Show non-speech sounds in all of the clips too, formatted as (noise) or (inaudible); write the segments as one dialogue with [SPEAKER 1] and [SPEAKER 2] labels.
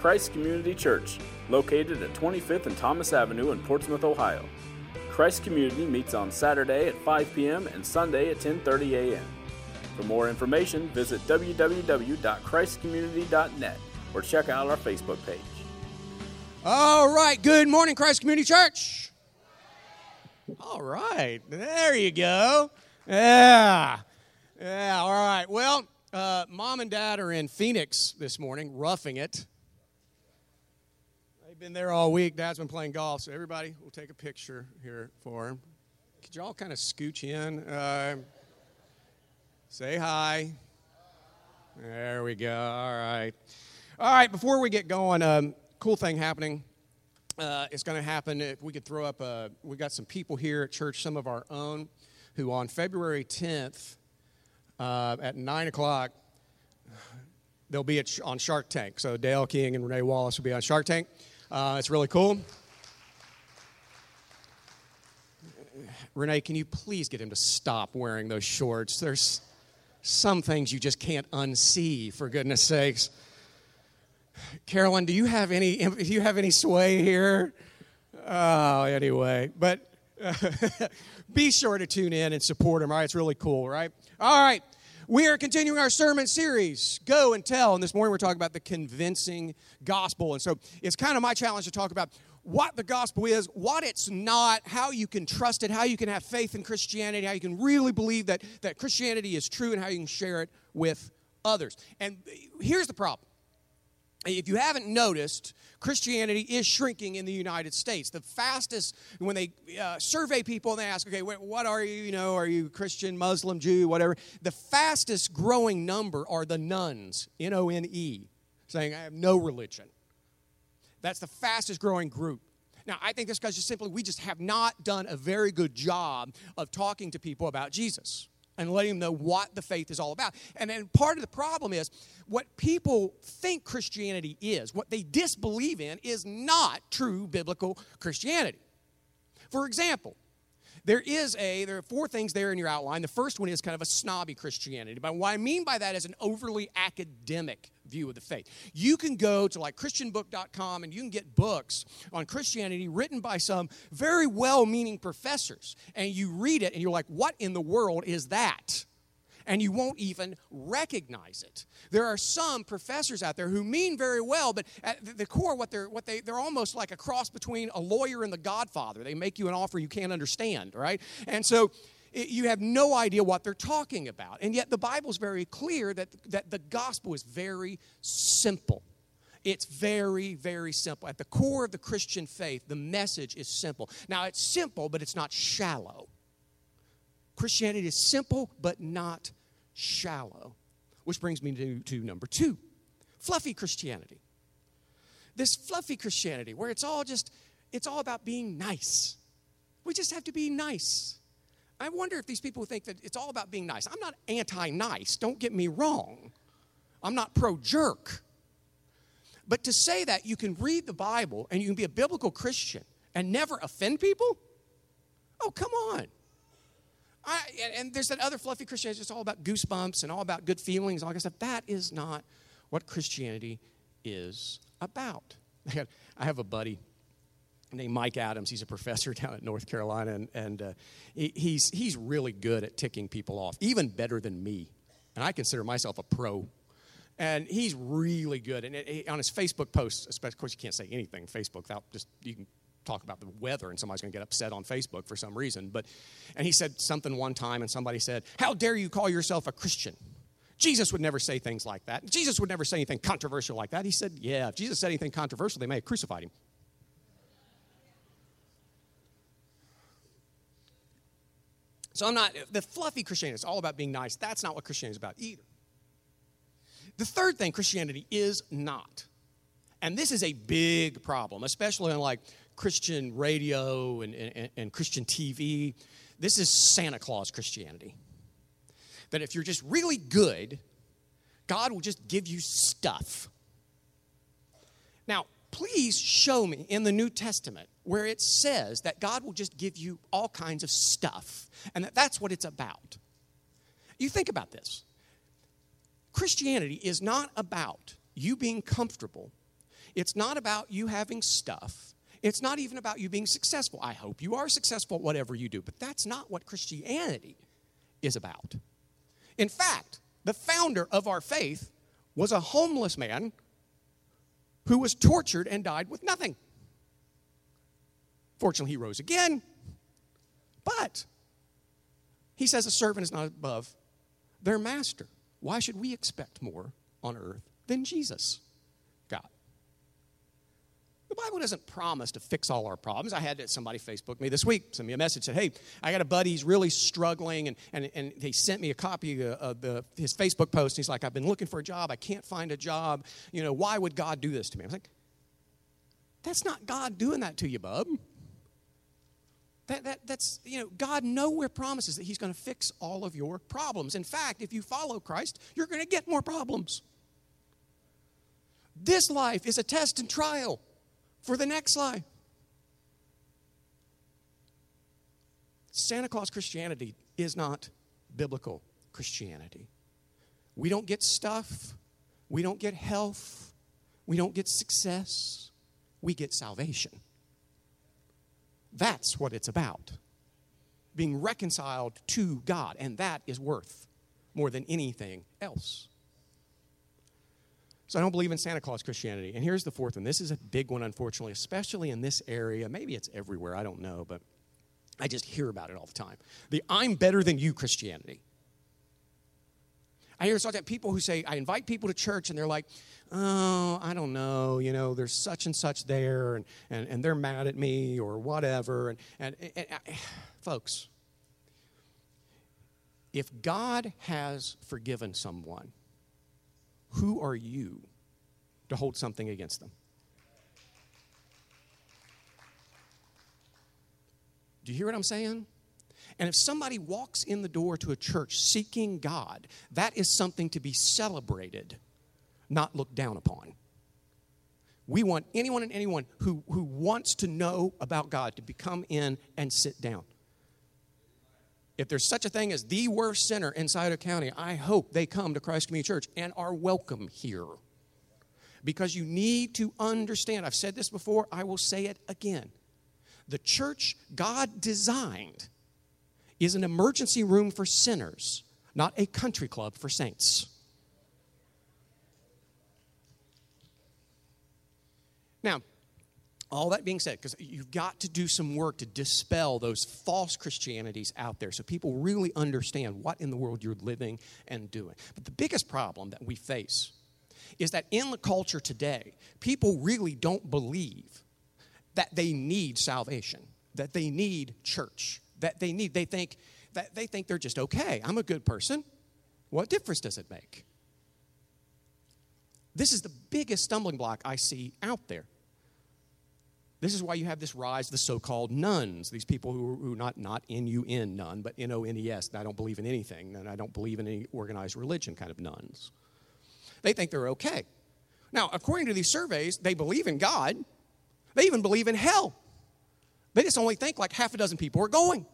[SPEAKER 1] Christ Community Church, located at 25th and Thomas Avenue in Portsmouth, Ohio. Christ Community meets on Saturday at 5 p.m. and Sunday at 10:30 a.m. For more information, visit www.christcommunity.net or check out our Facebook page.
[SPEAKER 2] All right. Good morning, Christ Community Church. All right. There you go. Yeah. Yeah. All right. Well, uh, mom and dad are in Phoenix this morning, roughing it. Been there all week. Dad's been playing golf, so everybody will take a picture here for him. Could you all kind of scooch in? Uh, say hi. There we go. All right. All right. Before we get going, um, cool thing happening. Uh, it's going to happen if we could throw up a. We got some people here at church, some of our own, who on February 10th uh, at 9 o'clock, they'll be at, on Shark Tank. So Dale King and Renee Wallace will be on Shark Tank. Uh, it's really cool. Renee, can you please get him to stop wearing those shorts? There's some things you just can't unsee, for goodness sakes. Carolyn, do you have any (laughs) do you have any sway here? Oh, anyway, but uh, (laughs) be sure to tune in and support him. All right, it's really cool, right? All right. We are continuing our sermon series, Go and Tell. And this morning we're talking about the convincing gospel. And so it's kind of my challenge to talk about what the gospel is, what it's not, how you can trust it, how you can have faith in Christianity, how you can really believe that, that Christianity is true, and how you can share it with others. And here's the problem if you haven't noticed, Christianity is shrinking in the United States. The fastest, when they uh, survey people and they ask, okay, what are you? You know, are you Christian, Muslim, Jew, whatever? The fastest growing number are the nuns, N O N E, saying, I have no religion. That's the fastest growing group. Now, I think this because just simply we just have not done a very good job of talking to people about Jesus and letting them know what the faith is all about. And then part of the problem is what people think Christianity is, what they disbelieve in, is not true biblical Christianity. For example, there is a there are four things there in your outline. The first one is kind of a snobby christianity. But what i mean by that is an overly academic view of the faith. You can go to like christianbook.com and you can get books on christianity written by some very well-meaning professors and you read it and you're like what in the world is that and you won't even recognize it. There are some professors out there who mean very well, but at the core, what they're what they they're almost like a cross between a lawyer and the Godfather. They make you an offer you can't understand, right? And so you have no idea what they're talking about. And yet the Bible's very clear that, that the gospel is very simple. It's very, very simple. At the core of the Christian faith, the message is simple. Now, it's simple, but it's not shallow. Christianity is simple, but not shallow. Which brings me to, to number two fluffy Christianity. This fluffy Christianity where it's all just, it's all about being nice. We just have to be nice. I wonder if these people think that it's all about being nice. I'm not anti nice, don't get me wrong. I'm not pro jerk. But to say that you can read the Bible and you can be a biblical Christian and never offend people? Oh, come on. And, and, there's that other fluffy Christianity, it's all about goosebumps and all about good feelings, all that stuff. That is not what Christianity is about. (laughs) I have a buddy named Mike Adams. He's a professor (laughs) down at North Carolina, and, and uh, he, he's, he's really good at ticking people off, even better than me. And I consider myself a pro. And he's really good. And it, on his Facebook posts, especially, of course, you can't say anything Facebook without just, you can talk about the weather and somebody's going to get upset on Facebook for some reason. But and he said something one time and somebody said, "How dare you call yourself a Christian?" Jesus would never say things like that. Jesus would never say anything controversial like that. He said, "Yeah, if Jesus said anything controversial, they may have crucified him." So I'm not the fluffy Christianity. It's all about being nice. That's not what Christianity is about either. The third thing Christianity is not, and this is a big problem, especially in like Christian radio and, and, and Christian TV. This is Santa Claus Christianity. That if you're just really good, God will just give you stuff. Now, please show me in the New Testament where it says that God will just give you all kinds of stuff and that that's what it's about. You think about this Christianity is not about you being comfortable It's not about you having stuff. It's not even about you being successful. I hope you are successful at whatever you do, but that's not what Christianity is about. In fact, the founder of our faith was a homeless man who was tortured and died with nothing. Fortunately, he rose again, but he says a servant is not above their master. Why should we expect more on earth than Jesus? The Bible doesn't promise to fix all our problems. I had somebody Facebook me this week, send me a message, said, Hey, I got a buddy, he's really struggling, and, and, and he sent me a copy of the, his Facebook post. He's like, I've been looking for a job, I can't find a job. You know, why would God do this to me? I was like, That's not God doing that to you, bub. That, that, that's, you know, God nowhere promises that He's going to fix all of your problems. In fact, if you follow Christ, you're going to get more problems. This life is a test and trial for the next life. Santa Claus Christianity is not biblical Christianity. We don't get stuff, we don't get health, we don't get success, we get salvation. That's what it's about. Being reconciled to God, and that is worth more than anything else. So I don't believe in Santa Claus Christianity. And here's the fourth one. This is a big one, unfortunately, especially in this area. Maybe it's everywhere, I don't know, but I just hear about it all the time. The I'm better than you Christianity. I hear sometimes people who say, I invite people to church and they're like, oh, I don't know, you know, there's such and such there and, and, and they're mad at me or whatever. And, and, and, and uh, folks, if God has forgiven someone, who are you to hold something against them? Do you hear what I'm saying? And if somebody walks in the door to a church seeking God, that is something to be celebrated, not looked down upon. We want anyone and anyone who, who wants to know about God to come in and sit down. If there's such a thing as the worst sinner in Scioto County, I hope they come to Christ Community Church and are welcome here. Because you need to understand, I've said this before, I will say it again. The church God designed is an emergency room for sinners, not a country club for saints. Now, all that being said, because you've got to do some work to dispel those false Christianities out there so people really understand what in the world you're living and doing. But the biggest problem that we face is that in the culture today, people really don't believe that they need salvation, that they need church, that they need, they think that they think they're just okay. I'm a good person. What difference does it make? This is the biggest stumbling block I see out there. This is why you have this rise of the so called nuns, these people who, who not, not N U N, none, but N O N E S. I don't believe in anything, and I don't believe in any organized religion kind of nuns. They think they're okay. Now, according to these surveys, they believe in God, they even believe in hell. They just only think like half a dozen people are going.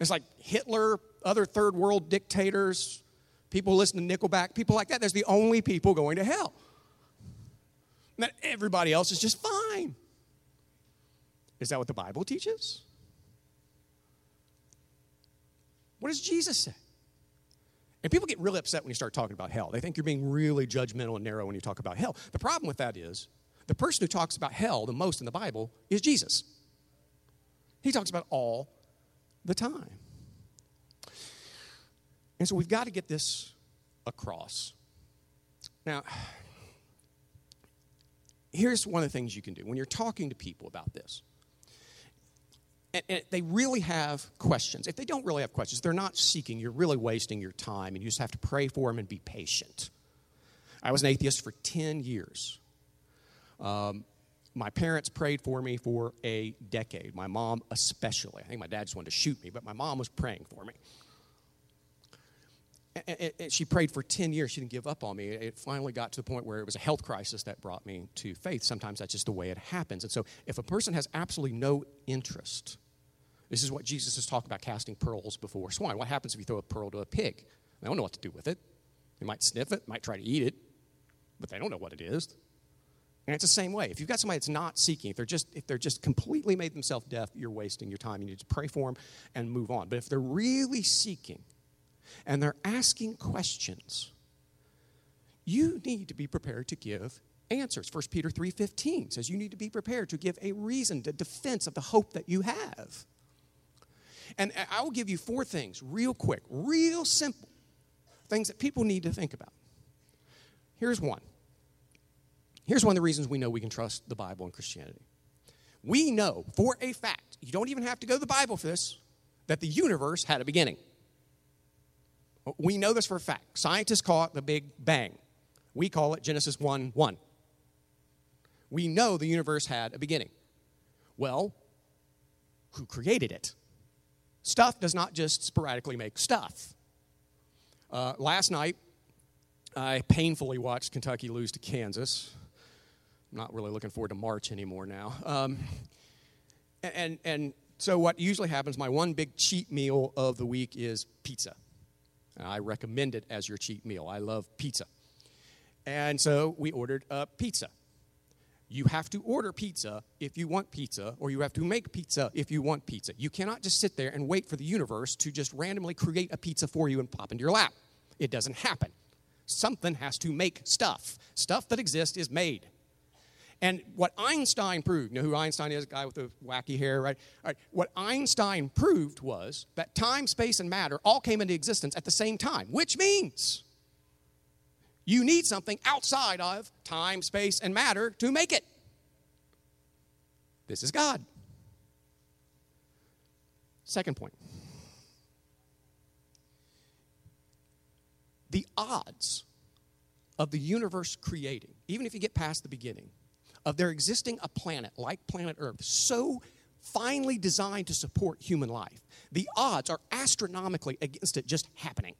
[SPEAKER 2] It's like Hitler, other third world dictators, people who listen to Nickelback, people like that. There's the only people going to hell that everybody else is just fine. Is that what the Bible teaches? What does Jesus say? And people get really upset when you start talking about hell. They think you're being really judgmental and narrow when you talk about hell. The problem with that is the person who talks about hell the most in the Bible is Jesus. He talks about all the time. And so we've got to get this across. Now, here's one of the things you can do when you're talking to people about this. And, and, they really have questions. If they don't really have questions, they're not seeking, you're really wasting your time, and you just have to pray for them and be patient. I was an atheist for 10 years. Um, my parents prayed for me for a decade, my mom especially. I think my dad just wanted to shoot me, but my mom was praying for me and, and she prayed for 10 years. She didn't give up on me. It finally got to the point where it was a health crisis that brought me to faith. Sometimes that's just the way it happens. And so, if a person has absolutely no interest, this is what Jesus is talking about casting pearls before swine. What happens if you throw a pearl to a pig? They don't know what to do with it. They might sniff it, might try to eat it, but they don't know what it is. And it's the same way. If you've got somebody that's not seeking, if they're just if they're just completely made themselves deaf, you're wasting your time. You need to pray for them and move on. But if they're really seeking and they're asking questions, you need to be prepared to give answers. 1 Peter 3:15 says you need to be prepared to give a reason, a defense of the hope that you have. And I will give you four things real quick, real simple things that people need to think about. Here's one. Here's one of the reasons we know we can trust the Bible and Christianity. We know for a fact, you don't even have to go to the Bible for this, that the universe had a beginning. We know this for a fact. Scientists call it the Big Bang. We call it Genesis 1 1. We know the universe had a beginning. Well, who created it? Stuff does not just sporadically make stuff. Uh, last night, I painfully watched Kentucky lose to Kansas. I'm not really looking forward to March anymore now. Um, and, and so, what usually happens, my one big cheat meal of the week is pizza. I recommend it as your cheat meal. I love pizza. And so we ordered a pizza. You have to order pizza if you want pizza, or you have to make pizza if you want pizza. You cannot just sit there and wait for the universe to just randomly create a pizza for you and pop into your lap. It doesn't happen. Something has to make stuff. Stuff that exists is made. And what Einstein proved, you know who Einstein is, guy with the wacky hair, right? right? What Einstein proved was that time, space, and matter all came into existence at the same time, which means you need something outside of time, space, and matter to make it. This is God. Second point. The odds of the universe creating, even if you get past the beginning, of there existing a planet like planet Earth so finely designed to support human life, the odds are astronomically against it just happening.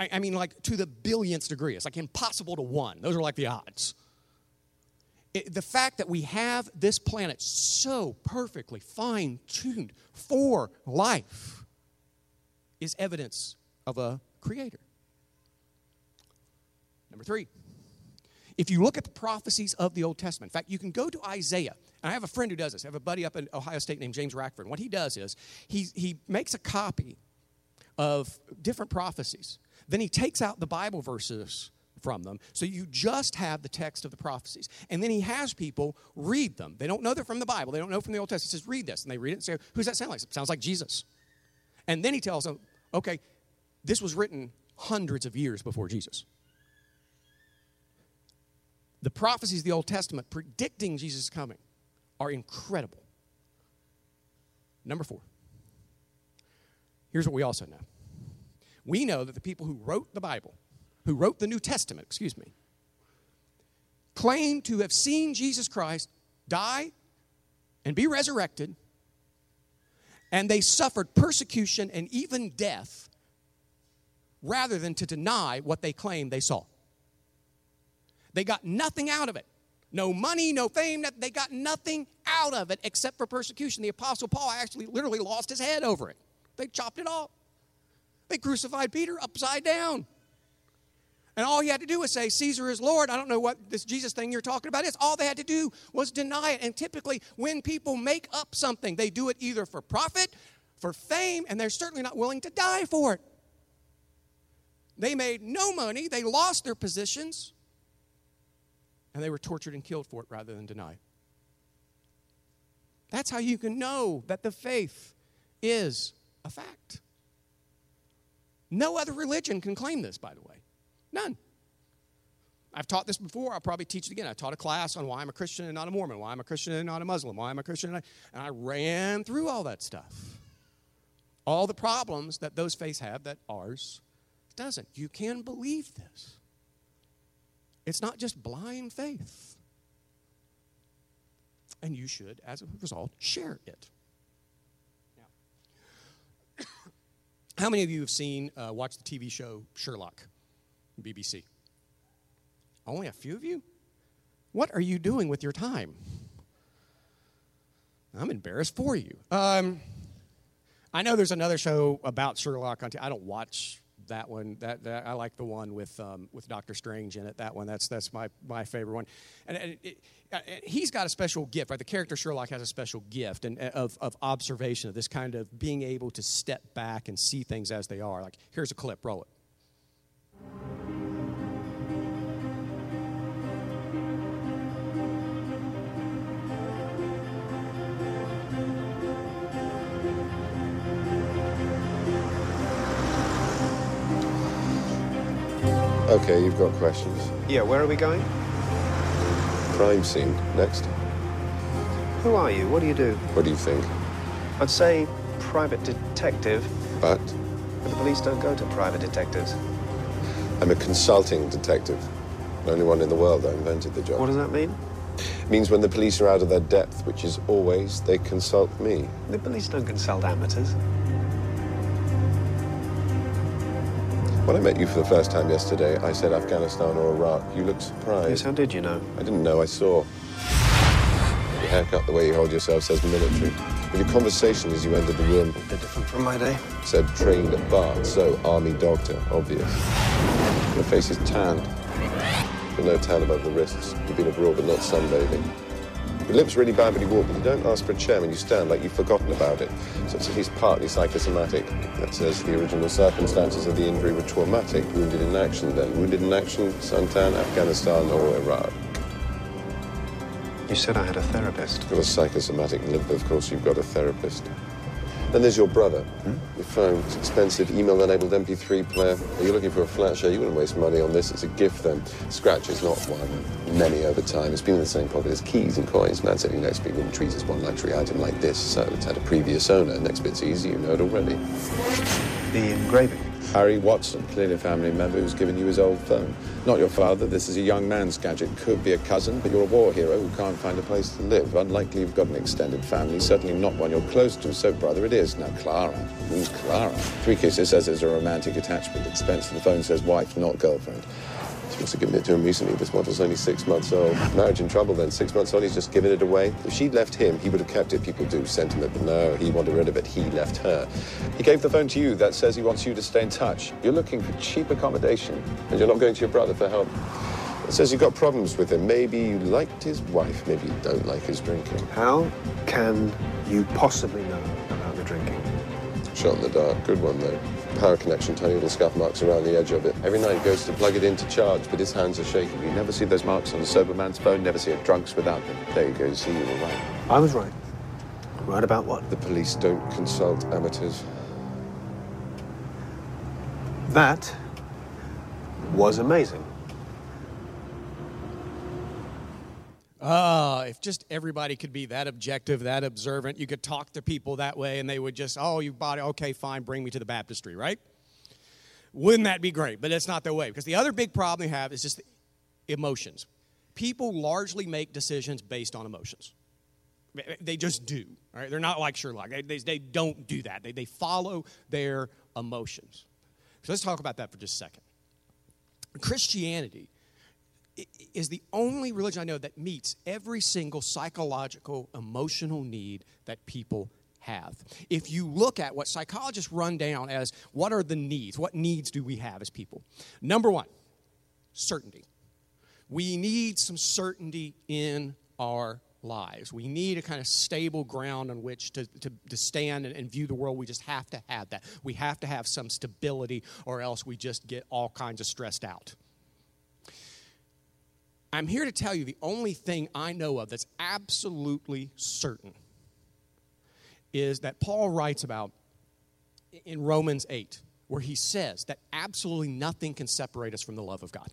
[SPEAKER 2] I, I, mean, like to the billionth degree. It's like impossible to one. Those are like the odds. It, the fact that we have this planet so perfectly fine tuned for life is evidence of a creator. Number three, if you look at the prophecies of the Old Testament, in fact, you can go to Isaiah. And I have a friend who does this. I have a buddy up in Ohio State named James Rackford. what he does is he, he makes a copy of different prophecies. Then he takes out the Bible verses from them. So you just have the text of the prophecies. And then he has people read them. They don't know they're from the Bible, they don't know from the Old Testament. He says, read this. And they read it and say, Who's that sound like? It sounds like Jesus. And then he tells them, Okay, this was written hundreds of years before Jesus the prophecies of the Old Testament predicting Jesus' coming are incredible. Number four. Here's what we also know we know that the people who wrote the Bible, who wrote the New Testament, excuse me, claim to have seen Jesus Christ die and be resurrected, and they suffered persecution and even death rather than to deny what they claimed they saw. They got nothing out of it. No money, no fame, they got nothing out of it except for persecution. The Apostle Paul actually literally lost his head over it. They chopped it off. They crucified Peter upside down. And all he had to do was say, Caesar is Lord. I don't know what this Jesus thing you're talking about is. All they had to do was deny it. And typically, when people make up something, they do it either for profit, for fame, and they're certainly not willing to die for it. They made no money, they lost their positions and they were tortured and killed for it rather than denied. That's how you can know that the faith is a fact. No other religion can claim this, by the way. None. I've taught this before. I'll probably teach it again. I taught a class on why I'm a Christian and not a Mormon, why I'm a Christian and not a Muslim, why I'm a Christian, and I, and I ran through all that stuff. All the problems that those faiths have that ours doesn't. You can believe this. It's not just blind faith. And you should, as a result, share it. Now, (coughs) how many of you have seen, uh, watched the TV show Sherlock, BBC? Only a few of you? What are you doing with your time? I'm embarrassed for you. Um, I know there's another show about Sherlock on TV. I don't watch that one. That, that I like the one with um, with Doctor Strange in it. That one. That's that's my my favorite one. And, and it, uh, he's got a special gift. Right, the character Sherlock has a special gift and uh, of of observation of this kind of being able to step back and see things as they are. Like here's a clip. Roll it.
[SPEAKER 3] Okay, you've got questions.
[SPEAKER 4] Yeah, where are we going?
[SPEAKER 3] Crime scene. Next.
[SPEAKER 4] Who are you? What do you do?
[SPEAKER 3] What do you think?
[SPEAKER 4] I'd say private detective,
[SPEAKER 3] But
[SPEAKER 4] but the police don't go to private detectives.
[SPEAKER 3] I'm a consulting detective. The only one in the world that invented the job.
[SPEAKER 4] What does that mean?
[SPEAKER 3] It means when the police are out of their depth, which is always, they consult me.
[SPEAKER 4] The police don't consult amateurs.
[SPEAKER 3] When I met you for the first time yesterday, I said Afghanistan or Iraq. You looked surprised.
[SPEAKER 4] Yes, how did you know?
[SPEAKER 3] I didn't know, I saw. Your haircut, the way you hold yourself says military. But your conversation as you entered the room
[SPEAKER 4] A bit different from my day.
[SPEAKER 3] said trained at Bart, so army doctor, obvious. Your face is tanned. But no tan above the wrists. You've been abroad, but not sunbathing. Your lips really bad when you walk, but you don't ask for a chair when you stand like you've forgotten about it. So it's at least partly psychosomatic. That says the original circumstances of the injury were traumatic. Wounded in action, then. Wounded in action, suntan, Afghanistan, or Iraq.
[SPEAKER 4] You said I had a therapist.
[SPEAKER 3] Got a psychosomatic limp, of course you've got a therapist. Then there's your brother. Your phone, it's expensive, email-enabled MP3 player. Are you looking for a flat share? You wouldn't waste money on this. It's a gift then. Scratch is not one. Many over time. It's been in the same pocket as keys and coins. Man sitting next me wouldn't treat as one luxury item like this. So it's had a previous owner. Next bit's easy, you know it already.
[SPEAKER 4] The engraving.
[SPEAKER 3] Harry Watson, clearly a family member who's given you his old phone. Not your father, this is a young man's gadget. Could be a cousin, but you're a war hero who can't find a place to live. Unlikely you've got an extended family, certainly not one you're close to, so brother it is. Now, Clara. Who's Clara? Three Kisses says there's a romantic attachment. Expense the phone says wife, not girlfriend. She must have given it to him recently. This model's only six months old. Marriage in trouble then. Six months old, he's just given it away. If she'd left him, he would have kept it. People do sentiment, but no, he wanted rid of it. He left her. He gave the phone to you. That says he wants you to stay in touch. You're looking for cheap accommodation, and you're not going to your brother for help. It says you've got problems with him. Maybe you liked his wife. Maybe you don't like his drinking.
[SPEAKER 4] How can you possibly know about the drinking?
[SPEAKER 3] Shot in the dark. Good one, though. Power connection, tiny little scuff marks around the edge of it. Every night he goes to plug it in to charge, but his hands are shaking. You never see those marks on a sober man's phone, never see a drunk's without them. There you go, you see, you were right.
[SPEAKER 4] I was right. Right about what?
[SPEAKER 3] The police don't consult amateurs.
[SPEAKER 4] That was amazing.
[SPEAKER 2] Ah, if just everybody could be that objective, that observant, you could talk to people that way and they would just, oh, you bought it, okay, fine, bring me to the baptistry, right? Wouldn't that be great? But that's not their way. Because the other big problem they have is just emotions. People largely make decisions based on emotions. They just do. Right? They're not like Sherlock. They, they, they don't do that. They, they follow their emotions. So let's talk about that for just a second. Christianity is the only religion I know that meets every single psychological, emotional need that people have. If you look at what psychologists run down as what are the needs, what needs do we have as people? Number one, certainty. We need some certainty in our lives. We need a kind of stable ground on which to, to, to stand and, and, view the world. We just have to have that. We have to have some stability, or else we just get all kinds of stressed out. I'm here to tell you the only thing I know of that's absolutely certain is that Paul writes about in Romans 8, where he says that absolutely nothing can separate us from the love of God.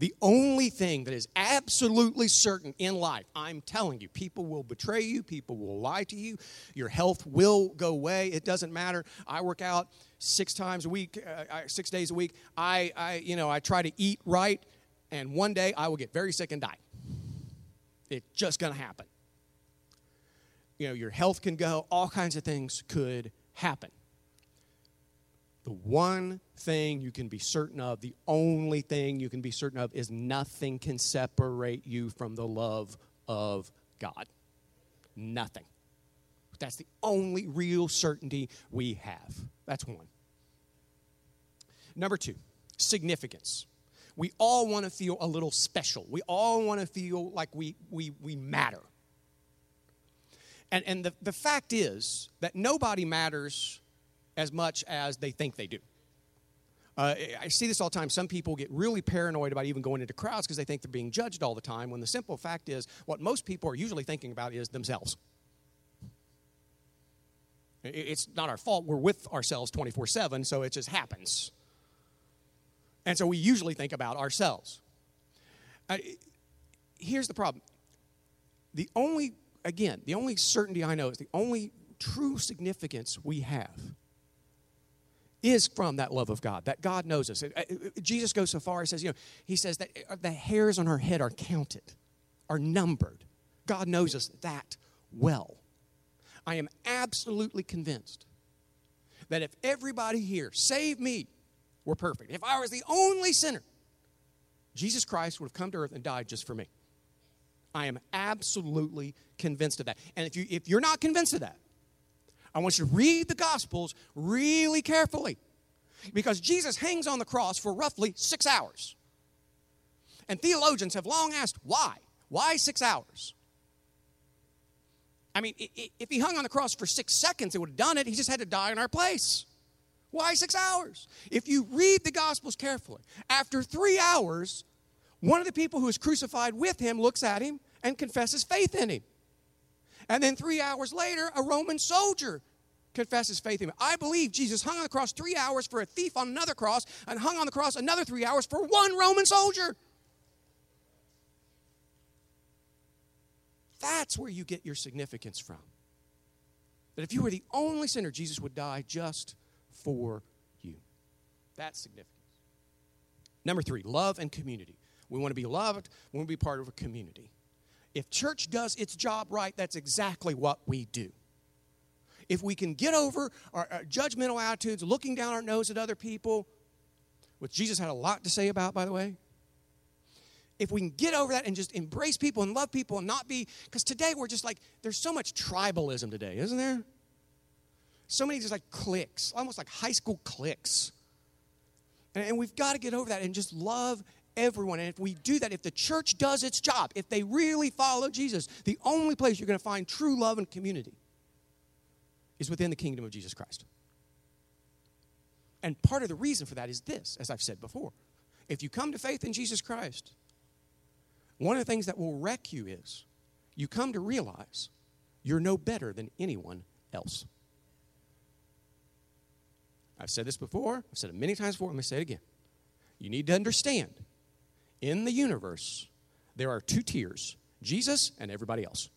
[SPEAKER 2] The only thing that is absolutely certain in life, I'm telling you, people will betray you, people will lie to you, your health will go away. It doesn't matter. I work out six times a week, uh, six days a week. I, I, you know, I try to eat right and one day I will get very sick and die. It's just going to happen. You know, your health can go, all kinds of things could happen. The one thing you can be certain of, the only thing you can be certain of, is nothing can separate you from the love of God. Nothing. That's the only real certainty we have. That's one. Number two, significance. We all want to feel a little special. We all want to feel like we, we, we matter. And, and the, the fact is that nobody matters as much as they think they do. Uh, I see this all the time. Some people get really paranoid about even going into crowds because they think they're being judged all the time, when the simple fact is what most people are usually thinking about is themselves. It's not our fault. We're with ourselves 24 7, so it just happens. And so we usually think about ourselves. Uh, here's the problem. The only, again, the only certainty I know is the only true significance we have is from that love of God, that God knows us. Uh, uh, Jesus goes so far, he says, you know, he says that the hairs on our head are counted, are numbered. God knows us that well. I am absolutely convinced that if everybody here, save me, were perfect, if I was the only sinner, Jesus Christ would have come to earth and died just for me. I am absolutely convinced of that. And if, you, if you're not convinced of that, I want you to read the Gospels really carefully because Jesus hangs on the cross for roughly six hours. And theologians have long asked, why? Why six hours? I mean, if he hung on the cross for six seconds, it would have done it. He just had to die in our place. Why six hours? If you read the Gospels carefully, after three hours, one of the people who is crucified with him looks at him and confesses faith in him. And then three hours later, a Roman soldier confesses faith in him. I believe Jesus hung on the cross three hours for a thief on another cross and hung on the cross another three hours for one Roman soldier. That's where you get your significance from. That if you were the only sinner, Jesus would die just for you. That's significance. Number three, love and community. We want to be loved, we want to be part of a community. If church does its job right, that's exactly what we do. If we can get over our, our judgmental attitudes, looking down our nose at other people, which Jesus had a lot to say about, by the way, if we can get over that and just embrace people and love people and not be, because today we're just like, there's so much tribalism today, isn't there? So many just like cliques, almost like high school cliques. And, and we've got to get over that and just love everyone. And if we do that, if the church does its job, if they really follow Jesus, the only place you're going to find true love and community is within the kingdom of Jesus Christ. And part of the reason for that is this, as I've said before. If you come to faith in Jesus Christ, one of the things that will wreck you is you come to realize you're no better than anyone else. I've said this before, I've said it many times before, I'm going to say it again. You need to understand in the universe, there are two tiers Jesus and everybody else.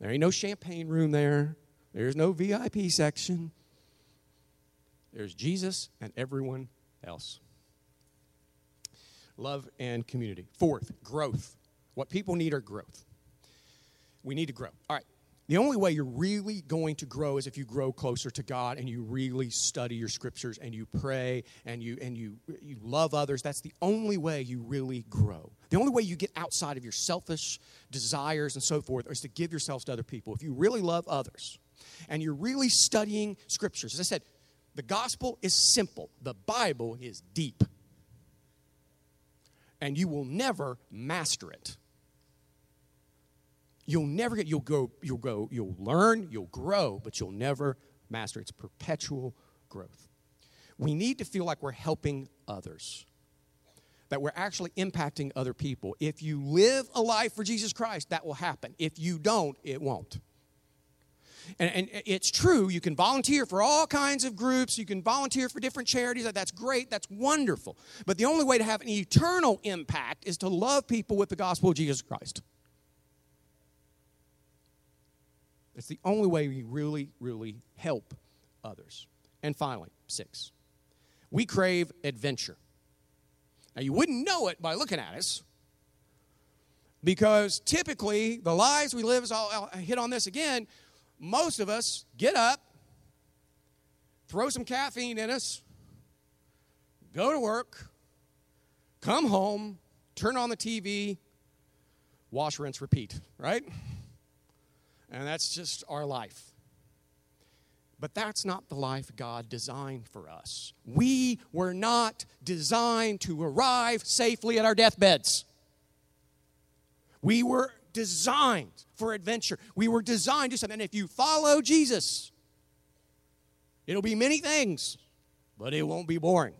[SPEAKER 2] There ain't no champagne room there, there's no VIP section. There's Jesus and everyone else love, and community. Fourth, growth. What people need are growth. We need to grow. All right. The only way you're really going to grow is if you grow closer to God and you really study your scriptures and you pray and you and you you love others. That's the only way you really grow. The only way you get outside of your selfish desires and so forth is to give yourselves to other people. If you really love others and you're really studying scriptures. As I said, the gospel is simple. The Bible is deep and you will never master it. You'll never get, you'll go, you'll go, you'll learn, you'll grow, but you'll never master. It's perpetual growth. We need to feel like we're helping others, that we're actually impacting other people. If you live a life for Jesus Christ, that will happen. If you don't, it won't. And, and, it's true, you can volunteer for all kinds of groups, you can volunteer for different charities. That's great, that's wonderful. But the only way to have an eternal impact is to love people with the gospel of Jesus Christ. It's the only way we really, really help others. And finally, six, we crave adventure. Now, you wouldn't know it by looking at us because typically the lives we live, I'll, I'll hit on this again, most of us get up, throw some caffeine in us, go to work, come home, turn on the TV, wash, rinse, repeat, right? And that's just our life. But that's not the life God designed for us. We were not designed to arrive safely at our deathbeds. We were designed for adventure. We were designed to something. And if you follow Jesus, it'll be many things, but it won't be boring.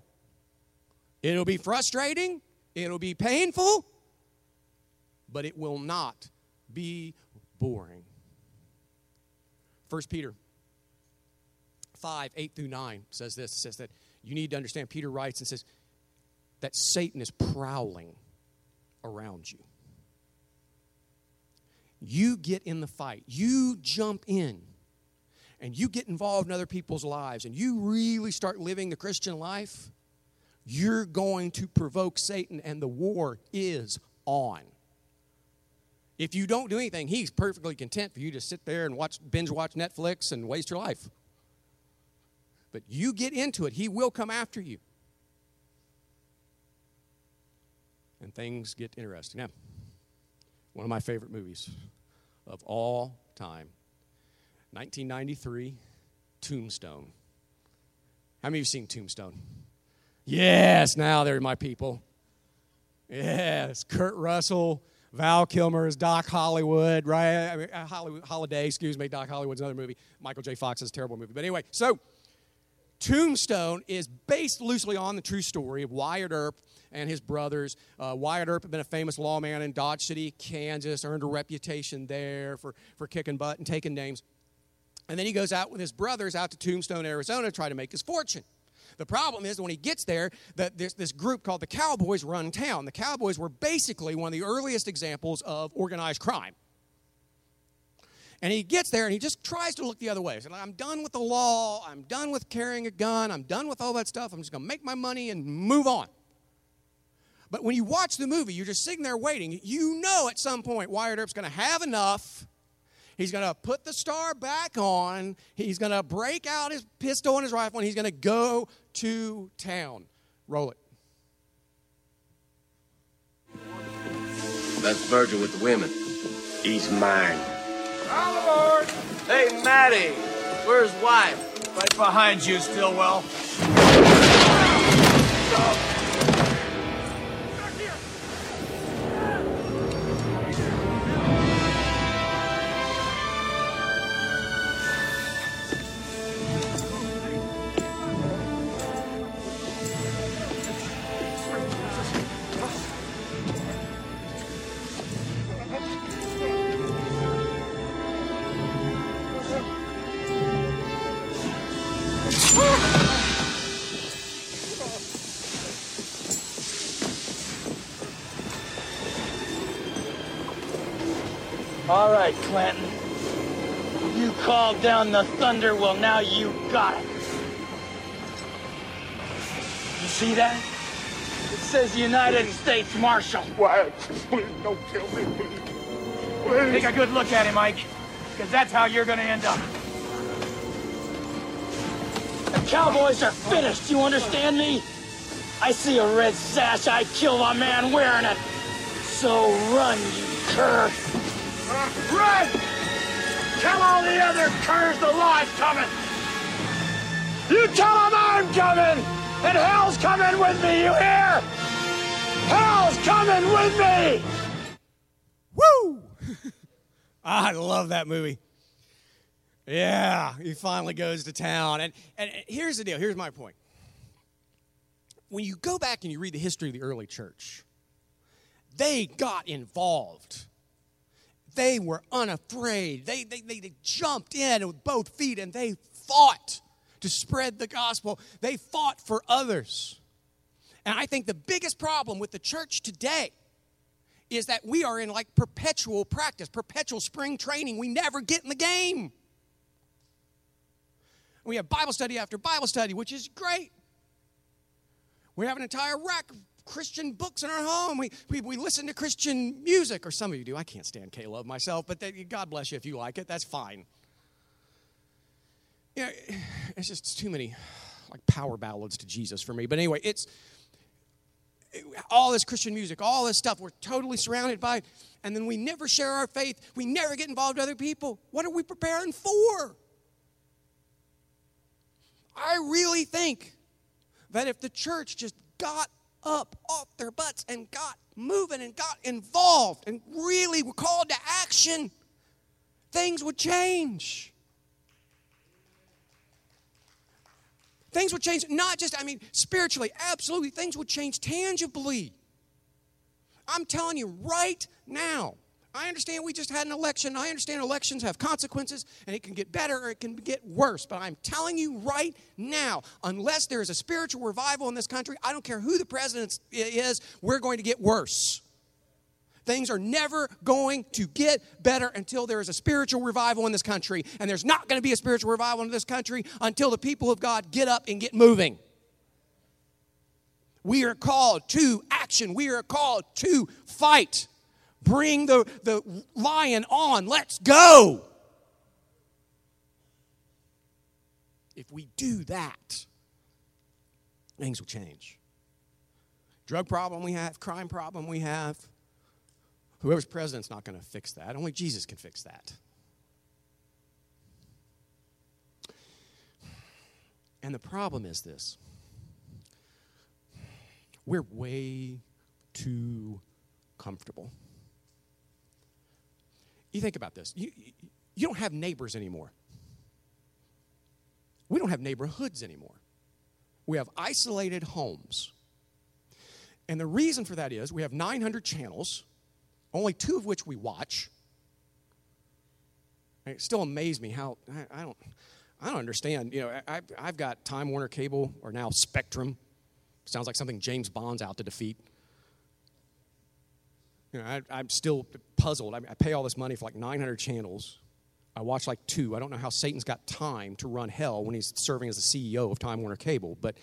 [SPEAKER 2] It'll be frustrating, it'll be painful, but it will not be boring. 1 Peter 5, 8 through 9 says this says that you need to understand. Peter writes and says that Satan is prowling around you. You get in the fight, you jump in, and you get involved in other people's lives, and you really start living the Christian life, you're going to provoke Satan, and the war is on. If you don't do anything, he's perfectly content for you to sit there and watch binge watch Netflix and waste your life. But you get into it, he will come after you. And things get interesting. Now, one of my favorite movies of all time 1993 Tombstone. How many of you seen Tombstone? Yes, now they're my people. Yes, Kurt Russell, Val Kilmer is Doc Hollywood, right? I mean, uh, Hollywood, Holiday, excuse me. Doc Hollywood's another movie. Michael J. Fox is a terrible movie. But anyway, so Tombstone is based loosely on the true story of Wyatt Earp and his brothers. Uh, Wyatt Earp had been a famous lawman in Dodge City, Kansas, earned a reputation there for, for kicking butt and taking names. And then he goes out with his brothers out to Tombstone, Arizona to try to make his fortune. The problem is when he gets there, that there's this group called the Cowboys run town. The Cowboys were basically one of the earliest examples of organized crime. And he gets there and he just tries to look the other way. He's like, I'm done with the law. I'm done with carrying a gun. I'm done with all that stuff. I'm just going to make my money and move on. But when you watch the movie, you're just sitting there waiting. You know at some point Wyatt Earp's going to have enough. He's going to put the star back on. He's going to break out his pistol and his rifle, and he's going to go to town. Roll it.
[SPEAKER 5] That's Virgil with the women. He's mine.
[SPEAKER 6] All aboard!
[SPEAKER 7] Hey, Matty, where's wife?
[SPEAKER 6] Right behind you, Stillwell.
[SPEAKER 7] All right, Clanton. You called down the thunder, well, now you got it. You see that? It says United States Marshal.
[SPEAKER 6] Wyatt, please don't kill me, please. Please.
[SPEAKER 7] Take a good look at him, Ike, because that's how you're going to end up. The Cowboys are finished, you understand me? I see a red sash, I kill a man wearing it. So run, you cur. Run! Tell all the other curs the law's coming! You tell them I'm coming! And hell's coming with me, you hear? Hell's coming with me!
[SPEAKER 2] Woo! (laughs) I love that movie. Yeah, he finally goes to town. And, and here's the deal here's my point. When you go back and you read the history of the early church, they got involved. They were unafraid. They, they, they, they jumped in with both feet and they fought to spread the gospel. They fought for others. And I think the biggest problem with the church today is that we are in like perpetual practice, perpetual spring training. We never get in the game. We have Bible study after Bible study, which is great. We have an entire rack of Christian books in our home. We, we, we listen to Christian music, or some of you do. I can't stand K Love myself, but they, God bless you if you like it. That's fine. You know, it's just too many like power ballads to Jesus for me. But anyway, it's all this Christian music, all this stuff we're totally surrounded by, and then we never share our faith. We never get involved with other people. What are we preparing for? I really think that if the church just got up off their butts and got moving and got involved and really were called to action, things would change. Things would change, not just, I mean, spiritually, absolutely. Things would change tangibly. I'm telling you right now. I understand we just had an election. I understand elections have consequences and it can get better or it can get worse. But I'm telling you right now, unless there is a spiritual revival in this country, I don't care who the president is, we're going to get worse. Things are never going to get better until there is a spiritual revival in this country. And there's not going to be a spiritual revival in this country until the people of God get up and get moving. We are called to action. We are called to fight. Bring the, the lion on. Let's go. If we do that, things will change. Drug problem we have, crime problem we have, whoever's president's not going to fix that. Only Jesus can fix that. And the problem is this we're way too comfortable. You think about this. You, you don't have neighbors anymore. We don't have neighborhoods anymore. We have isolated homes. And the reason for that is we have 900 channels, only two of which we watch. And it still amazes me how I, I, don't I don't understand. You know, I, I've got Time Warner Cable or now Spectrum. Sounds like something James Bond's out to defeat. You know, I, am still puzzled. I, I pay all this money for like 900 channels. I watch like two. I don't know how Satan's got time to run hell when he's serving as the CEO of Time Warner Cable, but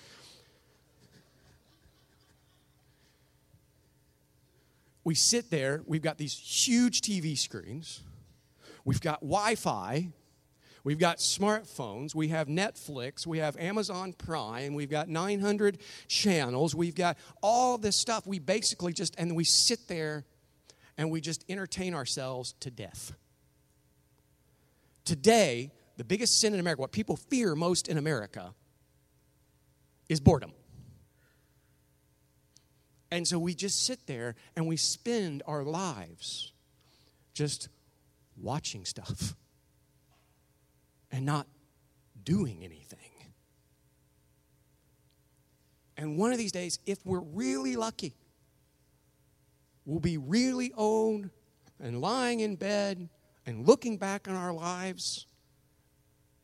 [SPEAKER 2] we sit there. We've got these huge TV screens. We've got Wi Fi. We've got smartphones, we have Netflix, we have Amazon Prime, we've got 900 channels, we've got all this stuff. We basically just, and we sit there and we just entertain ourselves to death. Today, the biggest sin in America, what people fear most in America, is boredom. And so we just sit there and we spend our lives just watching stuff and not doing anything. And one of these days, if we're really lucky, we'll be really old and lying in bed and looking back on our lives.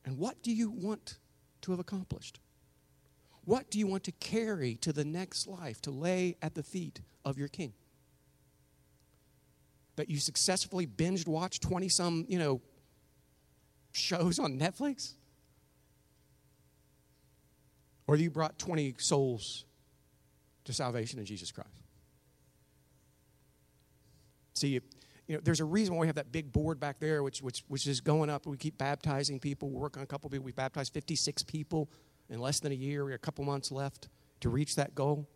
[SPEAKER 2] And what do you want to have accomplished? What do you want to carry to the next life, to lay at the feet of your king? That you successfully binged watched 20 some, you know, shows on Netflix? Or that you brought 20 souls to salvation in Jesus Christ? See, you know, there's a reason why we have that big board back there, which, which, which is going up. We keep baptizing people. We're working on a couple of people. We baptized 56 people in less than a year. We have a couple months left to reach that goal.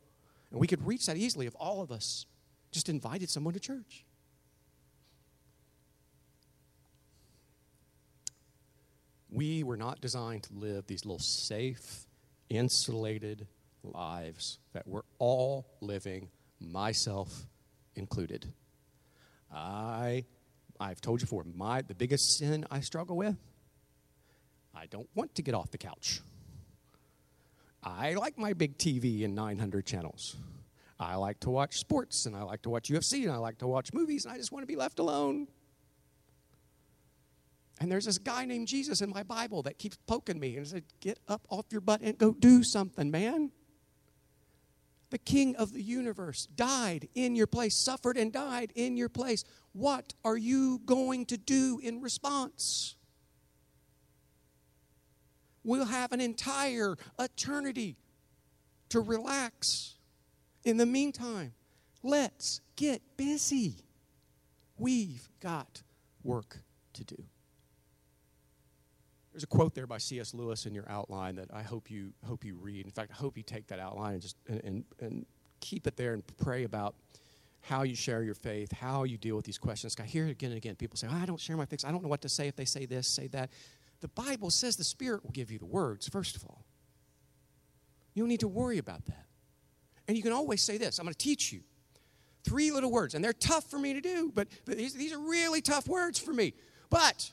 [SPEAKER 2] And we could reach that easily if all of us just invited someone to church. We were not designed to live these little safe, insulated lives that we're all living, myself included. I, I've told you before, my, the biggest sin I struggle with, I don't want to get off the couch. I like my big TV and 900 channels. I like to watch sports and I like to watch UFC and I like to watch movies and I just want to be left alone. And there's this guy named Jesus in my Bible that keeps poking me and said, Get up off your butt and go do something, man. The king of the universe died in your place, suffered and died in your place. What are you going to do in response? We'll have an entire eternity to relax. In the meantime, let's get busy. We've got work to do. There's a quote there by C.S. Lewis in your outline that I hope you hope you read. In fact, I hope you take that outline and just and, and, and keep it there and pray about how you share your faith, how you deal with these questions. I hear it again and again. People say, oh, I don't share my faith. I don't know what to say if they say this, say that. The Bible says the Spirit will give you the words, first of all. You don't need to worry about that. And you can always say this I'm going to teach you three little words, and they're tough for me to do, but, but these, these are really tough words for me. But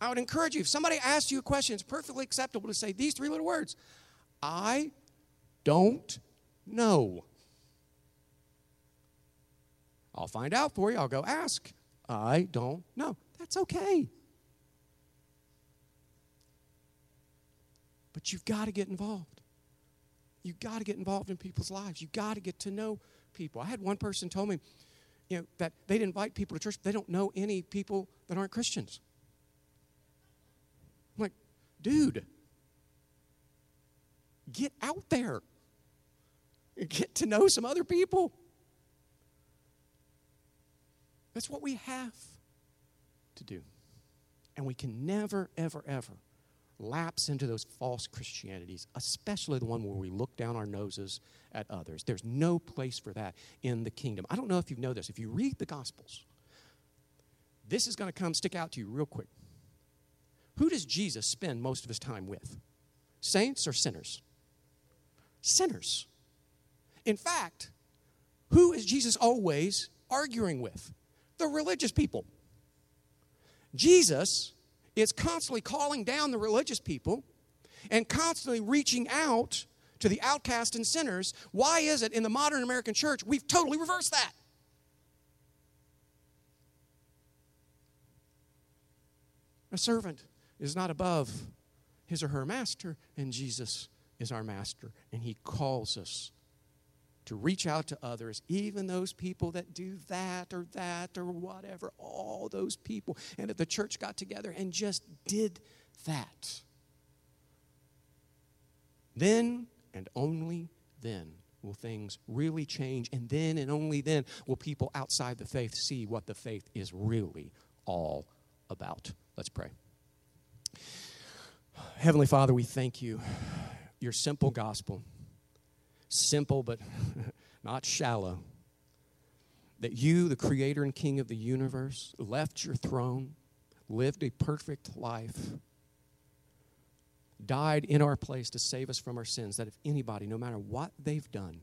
[SPEAKER 2] I would encourage you if somebody asks you a question, it's perfectly acceptable to say these three little words I don't know. I'll find out for you. I'll go ask. I don't know. That's okay. But you've got to get involved. You've got to get involved in people's lives. You've got to get to know people. I had one person told me, you know, that they'd invite people to church. They don't know any people that aren't Christians. Dude, get out there. Get to know some other people. That's what we have to do. And we can never, ever, ever lapse into those false Christianities, especially the one where we look down our noses at others. There's no place for that in the kingdom. I don't know if you know this. If you read the Gospels, this is going to come stick out to you real quick. Who does Jesus spend most of his time with? Saints or sinners? Sinners. In fact, who is Jesus always arguing with? The religious people. Jesus is constantly calling down the religious people and constantly reaching out to the outcast and sinners. Why is it in the modern American church we've totally reversed that? A servant is not above his or her master, and Jesus is our master, and he calls us to reach out to others, even those people that do that or that or whatever, all those people. And if the church got together and just did that, then and only then will things really change. And then and only then will people outside the faith see what the faith is really all about. Let's pray. Heavenly Father, we thank you. Your simple gospel simple but (laughs) not shallow. That you, the creator and king of the universe, left your throne, lived a perfect life, died in our place to save us from our sins. That if anybody, no matter what they've done,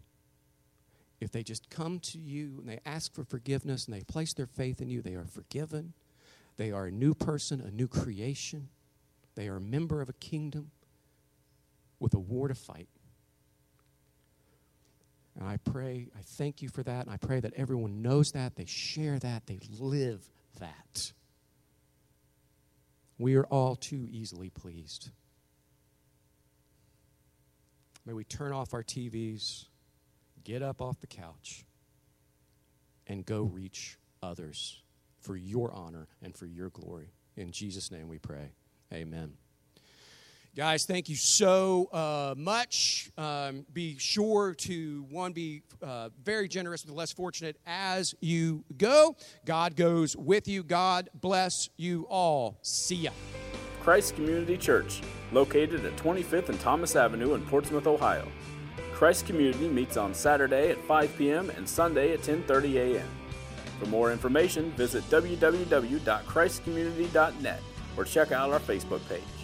[SPEAKER 2] if they just come to you and they ask for forgiveness and they place their faith in you, they are forgiven. They are a new person, a new creation. They are a member of a kingdom with a war to fight. And I pray, I thank you for that. And I pray that everyone knows that, they share that, they live that. We are all too easily pleased. May we turn off our TVs, get up off the couch, and go reach others for your honor and for your glory. In Jesus' name we pray. Amen. Guys, thank you so uh, much. Um, be sure to, one, be uh, very generous with the less fortunate as you go. God goes with you. God bless you all. See ya.
[SPEAKER 1] Christ Community Church, located at 25th and Thomas Avenue in Portsmouth, Ohio. Christ Community meets on Saturday at 5 p.m. and Sunday at 10:30 a.m. For more information, visit www.christcommunity.net or check out our Facebook page.